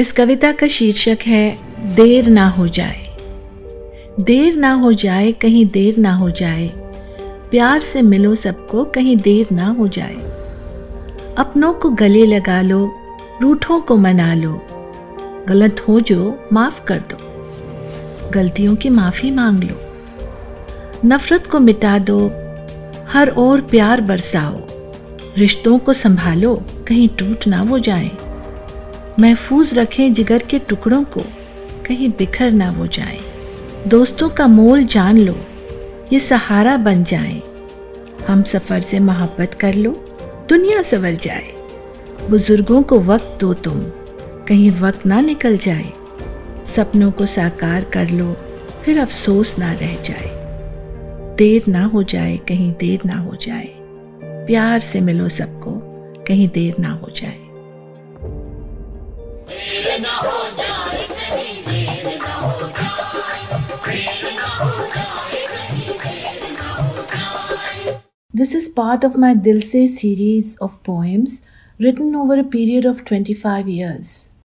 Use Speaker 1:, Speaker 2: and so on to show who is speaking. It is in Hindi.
Speaker 1: इस कविता का शीर्षक है, देर ना हो जाए। देर ना हो जाए, कहीं देर ना हो जाए। प्यार से मिलो सबको, कहीं देर ना हो जाए। अपनों को गले लगा लो, रूठों को मना लो। गलत हो जो, माफ़ कर दो। गलतियों की माफ़ी मांग लो। नफ़रत को मिटा दो, हर ओर प्यार बरसाओ। रिश्तों को संभालो, कहीं टूट ना हो जाए। महफूज रखें जिगर के टुकड़ों को, कहीं बिखर ना वो जाए। दोस्तों का मोल जान लो, ये सहारा बन जाए। हम सफ़र से मोहब्बत कर लो, दुनिया सवर जाए। बुज़ुर्गों को वक्त दो तुम, कहीं वक्त ना निकल जाए। सपनों को साकार कर लो, फिर अफसोस ना रह जाए। देर ना हो जाए, कहीं देर ना हो जाए। प्यार से मिलो सबको, कहीं देर ना हो जाए। This is part of my Dilse series of poems written over a period of 25 years.